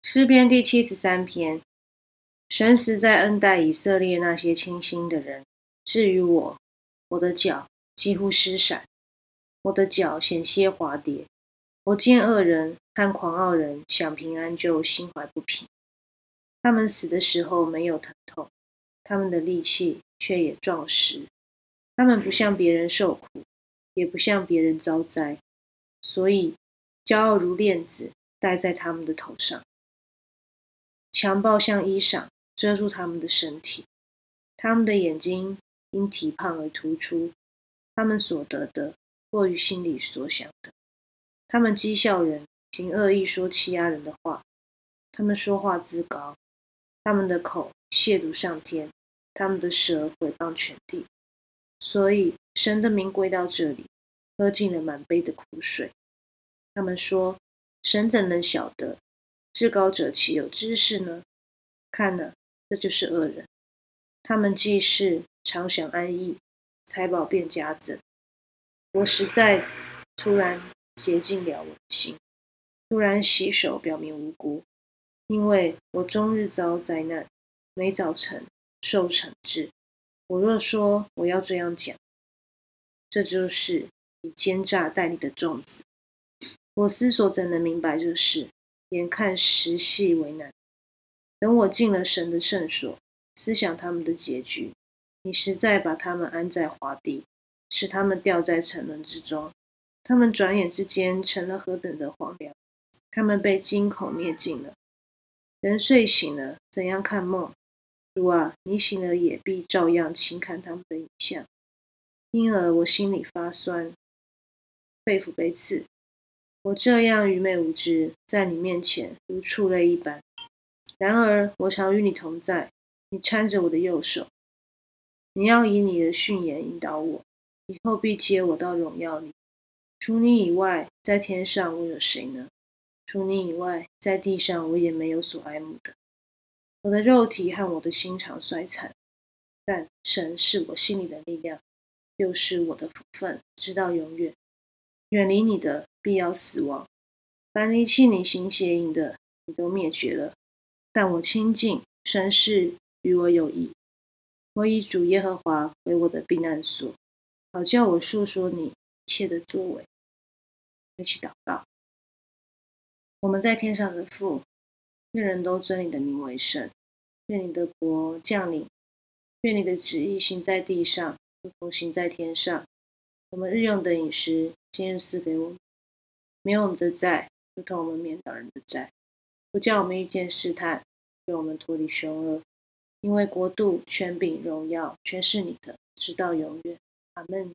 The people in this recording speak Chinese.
诗篇第七十三篇：神实在恩待以色列那些清心的人。至于我，我的脚几乎失闪，我的脚险些滑跌。我见恶人和狂傲人想平安，就心怀不平。他们死的时候没有疼痛，他们的力气却也壮实。他们不向别人受苦，也不向别人遭灾，所以骄傲如链子戴在他们的头上。强暴像衣裳遮住他们的身体，他们的眼睛因体胖而突出，他们所得的过于心里所想的。他们讥笑人，凭恶意说欺压人的话，他们说话自高，他们的口亵渎上天，他们的舌毁谤全地。所以神的名归到这里，喝尽了满杯的苦水。他们说：神怎能晓得？至高者岂有知识呢？看了，这就是恶人。他们既是常想安逸，财宝便加增。我实在突然洁净了我的心，突然洗手，表明无辜，因为我终日遭灾难，每早晨受惩治。我若说我要这样讲，这就是以奸诈待你的粽子。我思索怎能明白这事？眼看时系为难，等我进了神的圣所，思想他们的结局，你实在把他们安在华地，使他们掉在沉沦之中。他们转眼之间成了何等的荒凉！他们被惊恐灭尽了。人睡醒了，怎样看梦？主啊，你醒了也必照样轻看他们的影像。因而我心里发酸，肺腑被刺。我这样愚昧无知，在你面前如畜类一般。然而我常与你同在，你搀着我的右手。你要以你的训言引导我，以后必接我到荣耀里。除你以外，在天上我有谁呢？除你以外，在地上我也没有所爱慕的。我的肉体和我的心肠衰残，但神是我心里的力量，又是我的福分，直到永远。远离你的。必要死亡。凡离弃你行邪淫的，你都灭绝了。但我亲近，神是与我有益。我以主耶和华为我的避难所，好叫我述说你一切的作为。一起祷告。我们在天上的父，愿人都尊你的名为圣。愿你的国降临。愿你的旨意行在地上，如同行在天上。我们日用的饮食，今日赐给我们。没有我们的债，如同我们免导人的债，不叫我们遇见试探，救我们脱离凶恶。因为国度、权柄、荣耀，全是你的，直到永远。阿门。